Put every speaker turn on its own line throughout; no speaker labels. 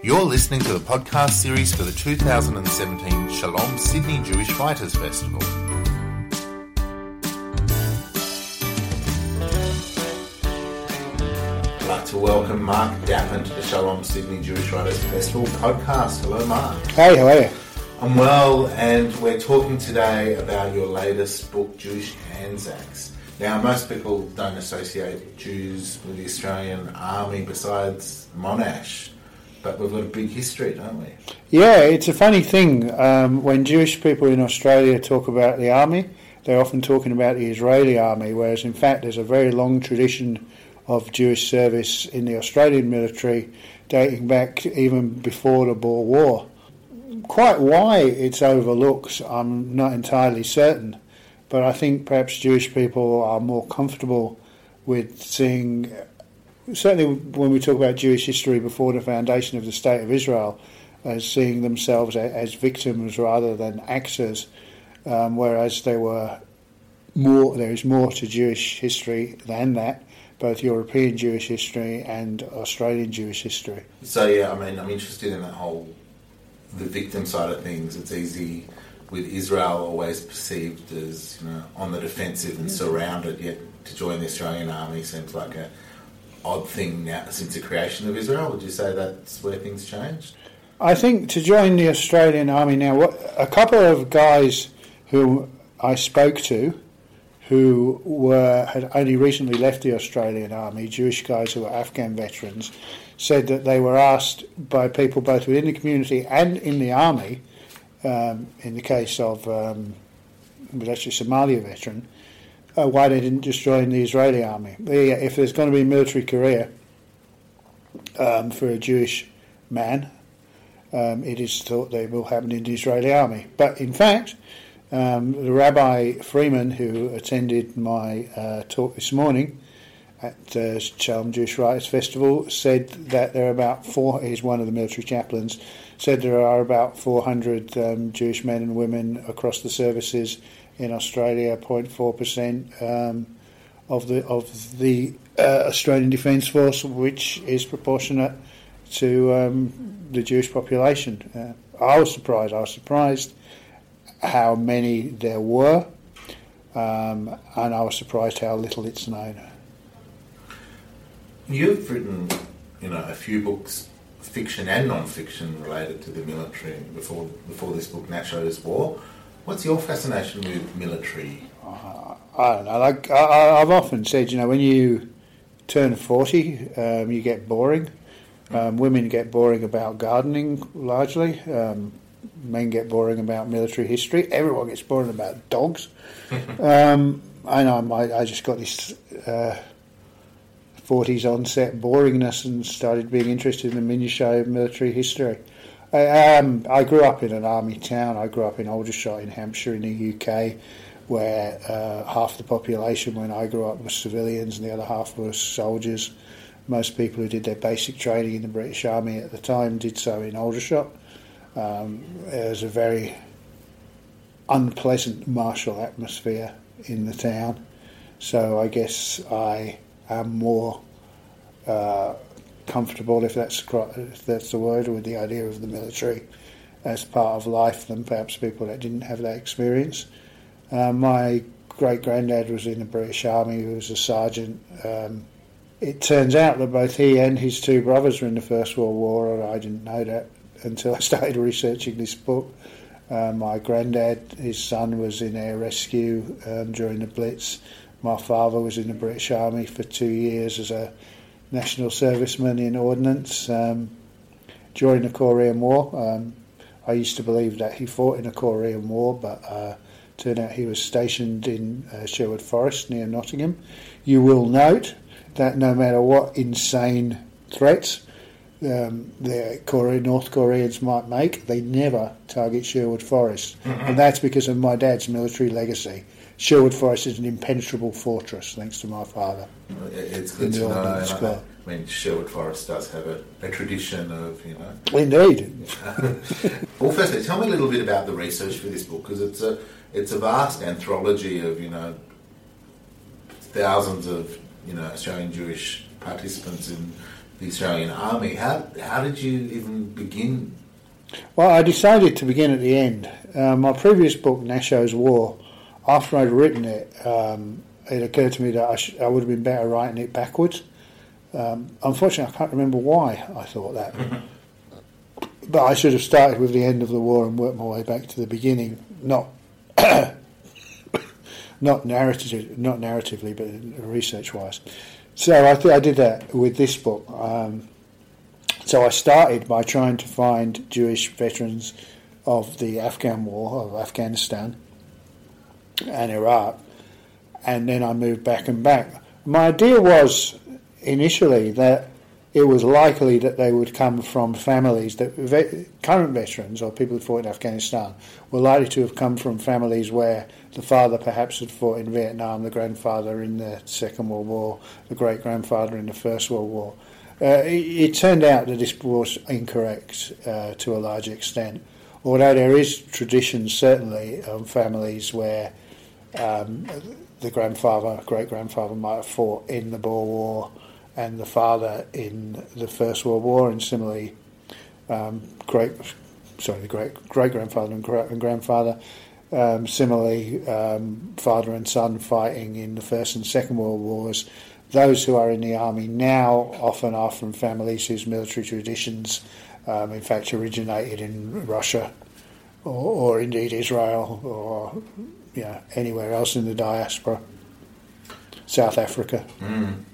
You're listening to the podcast series for the 2017 Shalom Sydney Jewish Writers Festival. I'd like to welcome Mark Dapin to the Shalom Sydney Jewish Writers Festival podcast. Hello, Mark.
Hey, how are you?
I'm well, and we're talking today about your latest book, Jewish Anzacs. Now, most people don't associate Jews with the Australian Army besides Monash, but we've got a big history, don't we?
Yeah, it's a funny thing. Um, when Jewish people in Australia talk about the army, they're often talking about the Israeli army, whereas in fact there's a very long tradition of Jewish service in the Australian military dating back even before the Boer War. Quite why it's overlooked, I'm not entirely certain, but I think perhaps Jewish people are more comfortable with seeing, certainly when we talk about Jewish history before the foundation of the State of Israel, as seeing themselves as victims rather than actors, um, whereas there were more, there is more to Jewish history than that both European Jewish history and Australian Jewish history.
So yeah, I mean, I'm interested in that whole the victim side of things. It's easy with Israel always perceived as you know on the defensive and surrounded. Yet to join the Australian Army seems like a odd thing now since the creation of Israel. Would you say that's where things changed?
I think to join the Australian Army now, what, a couple of guys who I spoke to who were had only recently left the Australian Army, Jewish guys who were Afghan veterans, said that they were asked by people both within the community and in the army, um, in the case of um, was actually a Somalia veteran, uh, why they didn't just join the Israeli army. If there's going to be a military career um, for a Jewish man, um, it is thought they will happen in the Israeli army. But in fact, um, the Rabbi Freeman, who attended my uh, talk this morning at uh, Shalom Jewish Writers Festival, said that there are about four. He's one of the military chaplains. Said there are about 400 um, Jewish men and women across the services in Australia. 0.4 percent um, of the of the uh, Australian Defence Force, which is proportionate to um, the Jewish population. Uh, I was surprised. I was surprised how many there were, um, and I was surprised how little it's known.
You've written, you know, a few books, fiction and non-fiction, related to the military before before this book, Nashos' War. What's your fascination with military?
Uh, I don't know. Like I, have often said, you know, when you turn forty, um, you get boring. Um, women get boring about gardening largely. Um, men get boring about military history. Everyone gets boring about dogs. um, I know I, I, just got this uh, 40s onset boringness and started being interested in the minutiae of military history. I, um, I grew up in an army town. I grew up in Aldershot in Hampshire in the UK, where uh, half the population when I grew up was civilians and the other half were soldiers. Most people who did their basic training in the British Army at the time did so in Aldershot. Um, it was a very unpleasant martial atmosphere in the town. So I guess I am more uh, comfortable, if that's if that's the word, with the idea of the military as part of life than perhaps people that didn't have that experience. Uh, my great granddad was in the British Army. He was a sergeant. Um, it turns out that both he and his two brothers were in the First World War, and I didn't know that until I started researching this book. Uh, my granddad, his son, was in air rescue um, during the Blitz. My father was in the British Army for two years as a national serviceman in ordnance um, during the Korean War. Um, I used to believe that he fought in the Korean War, but uh, turned out he was stationed in uh, Sherwood Forest near Nottingham. You will note that no matter what insane threats um, the Korean, North Koreans might make, they never target Sherwood Forest. Mm-hmm. And that's because of my dad's military legacy. Sherwood Forest is an impenetrable fortress, thanks to my father.
It's good to know. I mean, Sherwood Forest does have a, a tradition of, you know.
Indeed.
well, firstly, tell me a little bit about the research for this book, because it's a, it's a vast anthology of, you know, thousands of, you know, Australian Jewish participants in the Australian Army. How how did you even begin?
Well, I decided to begin at the end. Uh, my previous book, Nashos' War, after I'd written it, um, it occurred to me that I, sh- I would have been better writing it backwards. Um, unfortunately, I can't remember why I thought that. but I should have started with the end of the war and worked my way back to the beginning, not not narrative, not narratively, but research wise. So I think I did that with this book. Um, so I started by trying to find Jewish veterans of the Afghan War of Afghanistan and Iraq, and then I moved back and back. My idea was initially that it was likely that they would come from families that current veterans or people who fought in Afghanistan were likely to have come from families where the father perhaps had fought in Vietnam, the grandfather in the Second World War, the great grandfather in the First World War. Uh, it, it, turned out that this was incorrect uh, to a large extent, although there is tradition certainly of families where um, the grandfather, great grandfather, might have fought in the Boer War and the father in the First World War, and similarly, um, great sorry, the great great grandfather and, and grandfather. Um, similarly, um, father and son fighting in the First and Second World Wars. Those who are in the army now often are from families whose military traditions, um, in fact, originated in Russia or, or indeed Israel or know, anywhere else in the diaspora, South Africa.
Mm.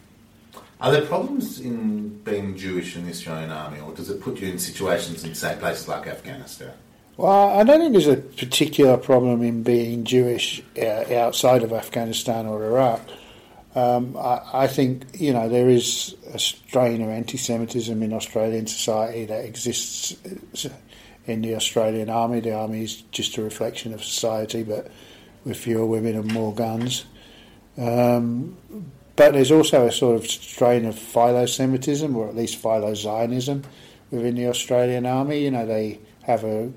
Are there problems in being Jewish in the Australian Army, or does it put you in situations in, say, places like Afghanistan?
Well, I don't think there's a particular problem in being Jewish uh, outside of Afghanistan or Iraq. Um, I, I, think you know there is a strain of anti-Semitism in Australian society that exists uh, in the Australian Army. The Army is just a reflection of society, but with fewer women and more guns. Um, but there's also a sort of strain of philo-Semitism, or at least philo-Zionism, within the Australian Army. You know, they have a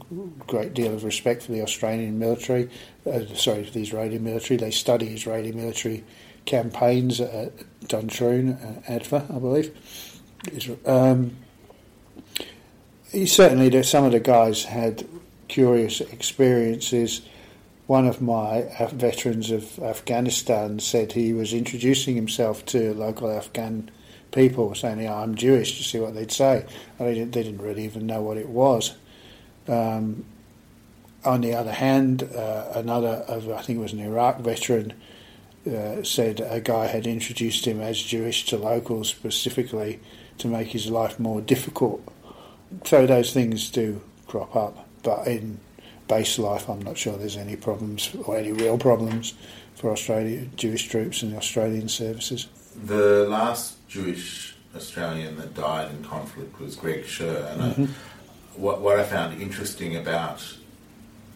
great deal of respect for the Australian military, uh, sorry, for the Israeli military. They study Israeli military campaigns at Duntroon, uh, ADFA, I believe. Um, certainly, some of the guys had curious experiences one of my veterans of Afghanistan said he was introducing himself to local Afghan people, saying, yeah, I'm Jewish, to see what they'd say. And they didn't, they didn't really even know what it was. Um, on the other hand, uh, another, of, I think it was an Iraq veteran, uh, said a guy had introduced him as Jewish to locals specifically to make his life more difficult. So those things do crop up, but in base life, I'm not sure there's any problems or any real problems for Australia Jewish troops and the Australian services.
The last Jewish Australian that died in conflict was Greg Sher, and mm-hmm. I, what, what I found interesting about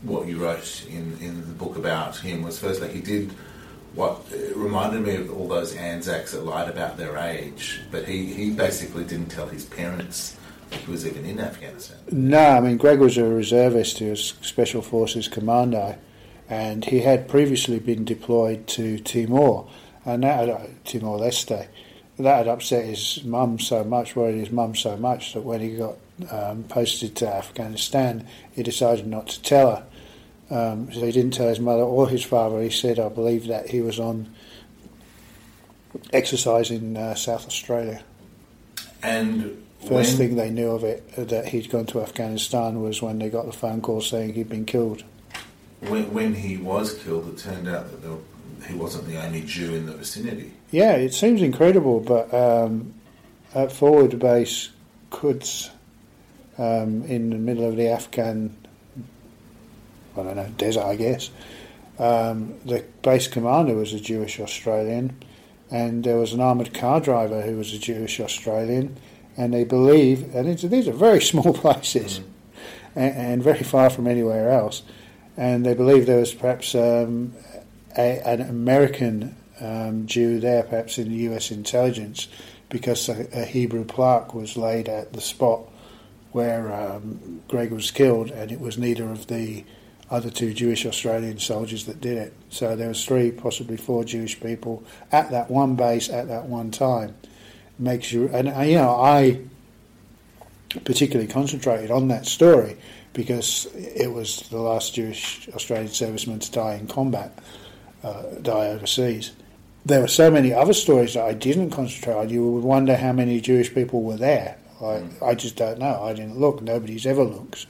what you wrote in, in the book about him was firstly he did what reminded me of all those Anzacs that lied about their age, but he, he basically didn't tell his parents he was even in Afghanistan. No,
I mean, Greg was a reservist, he was Special Forces Commando, and he had previously been deployed to Timor, and that had, uh, Timor Leste. That had upset his mum so much, worried his mum so much, that when he got um, posted to Afghanistan, he decided not to tell her. Um, so he didn't tell his mother or his father. He said, I believe, that he was on exercise in uh, South Australia.
And
First when, thing they knew of it that he'd gone to Afghanistan was when they got the phone call saying he'd been killed.
When, when he was killed, it turned out that were, he wasn't the only Jew in the vicinity.
Yeah, it seems incredible, but um, at forward base Quds, um, in the middle of the Afghan, I don't know, desert, I guess. Um, the base commander was a Jewish Australian, and there was an armoured car driver who was a Jewish Australian and they believe, and these are very small places mm. and, and, very far from anywhere else, and they believe there was perhaps um, a, an American um, Jew there, perhaps in the U.S. intelligence, because a, a, Hebrew plaque was laid at the spot where um, Greg was killed, and it was neither of the other two Jewish Australian soldiers that did it. So there was three, possibly four Jewish people at that one base at that one time makes you. And uh, you know, I particularly concentrated on that story because it was the last Jewish Australian serviceman to die in combat, uh, die overseas. There were so many other stories that I didn't concentrate on. You would wonder how many Jewish people were there. I, I just don't know. I didn't look. Nobody's ever looked.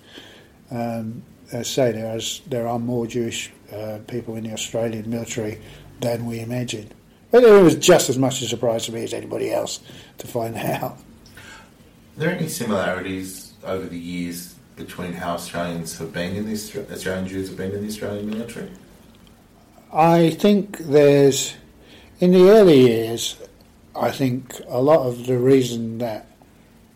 Um, as I say, there is there are more Jewish uh, people in the Australian military than we imagined. But it was just as much a surprise to me as anybody else to find out.
Are there any similarities over the years between how Australians have been in the Austra- Australian Jews have been in the Australian military?
I think there's in the early years. I think a lot of the reason that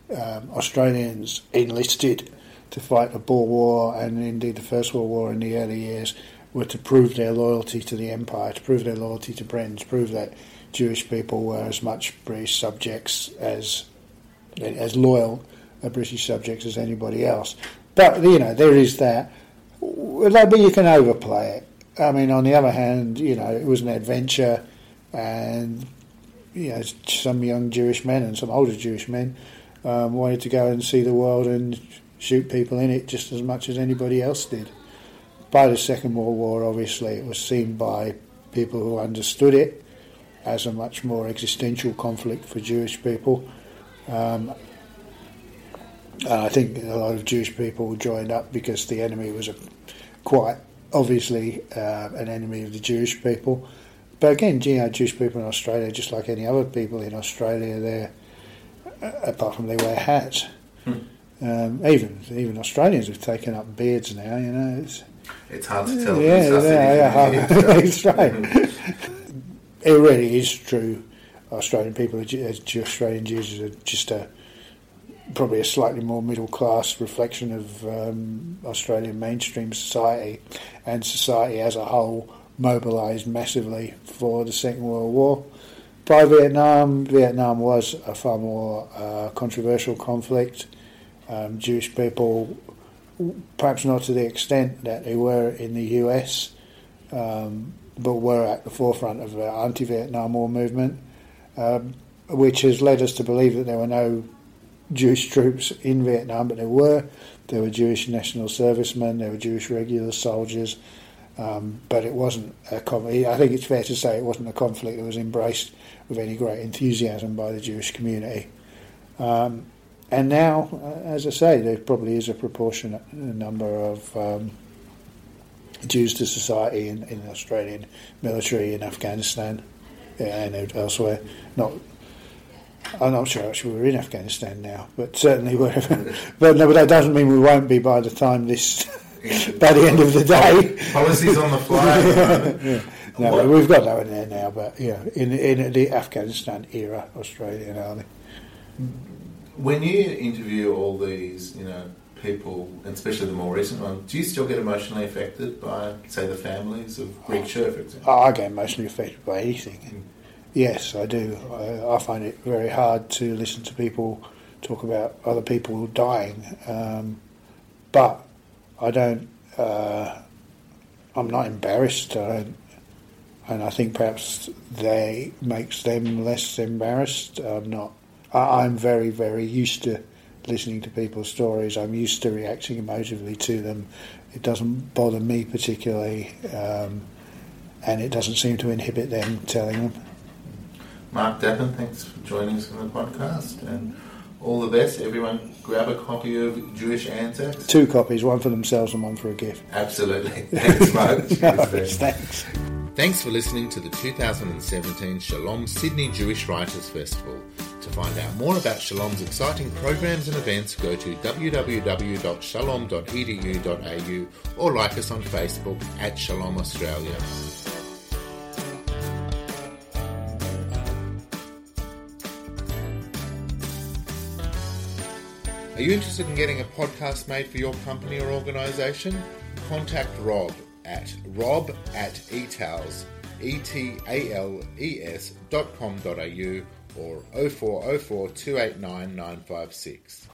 um, Australians enlisted to fight the Boer War and indeed the First World War in the early years were to prove their loyalty to the Empire, to prove their loyalty to Britain, to prove that Jewish people were as much British subjects as as loyal a British subjects as anybody else. But you know there is that, but you can overplay it. I mean, on the other hand, you know it was an adventure, and you know some young Jewish men and some older Jewish men um, wanted to go and see the world and shoot people in it just as much as anybody else did. By the Second World War, obviously, it was seen by people who understood it as a much more existential conflict for Jewish people. Um, and I think a lot of Jewish people joined up because the enemy was a, quite obviously uh, an enemy of the Jewish people. But again, you know, Jewish people in Australia, just like any other people in Australia, they're apart from they wear hats. Hmm. Um, even even Australians have taken up beards now. You know,
it's, it's hard to tell.
Yeah, yeah, yeah, that's right. it really is true. Australian people, Australian Jews, are just a probably a slightly more middle class reflection of um, Australian mainstream society, and society as a whole mobilised massively for the Second World War by Vietnam, Vietnam was a far more uh, controversial conflict. Um, Jewish people, perhaps not to the extent that they were in the US, um, but were at the forefront of the anti Vietnam War movement, um, which has led us to believe that there were no Jewish troops in Vietnam, but there were. There were Jewish national servicemen, there were Jewish regular soldiers, um, but it wasn't a conflict. I think it's fair to say it wasn't a conflict that was embraced with any great enthusiasm by the Jewish community. Um, and now, uh, as I say, there probably is a proportionate number of um, Jews to society in, in the Australian military in Afghanistan and elsewhere. Not, I'm not sure actually we're in Afghanistan now, but certainly wherever. but no, but that doesn't mean we won't be by the time this, by the end of the day.
Policies on the fly.
yeah. No, what? we've got that in there now, but yeah, in in the Afghanistan era, Australian Army.
When you interview all these, you know, people, especially the more recent ones, do you still get emotionally affected by, say, the families of Greg Sher, for example?
I get emotionally affected by anything. Mm. Yes, I do. I, I, find it very hard to listen to people talk about other people dying, um, but I don't. Uh, I'm not embarrassed. I don't and I think perhaps they makes them less embarrassed. I'm not. I, am very, very used to listening to people's stories. I'm used to reacting emotively to them. It doesn't bother me particularly, um, and it doesn't seem to inhibit them telling them.
Mark Dapin, thanks for joining us on the podcast, and all the best. Everyone, grab a copy of Jewish Anzacs.
Two copies, one for themselves and one for a gift.
Absolutely. Thanks, Mark.
no, thanks.
Thanks for listening to the 2017 Shalom Sydney Jewish Writers Festival. To find out more about Shalom's exciting programs and events, go to www.shalom.edu.au or like us on Facebook at Shalom Australia. Are you interested in getting a podcast made for your company or organisation? Contact Rob at rob at etales, E-T-A-L-E-S dot com dot au or 0404 289 956.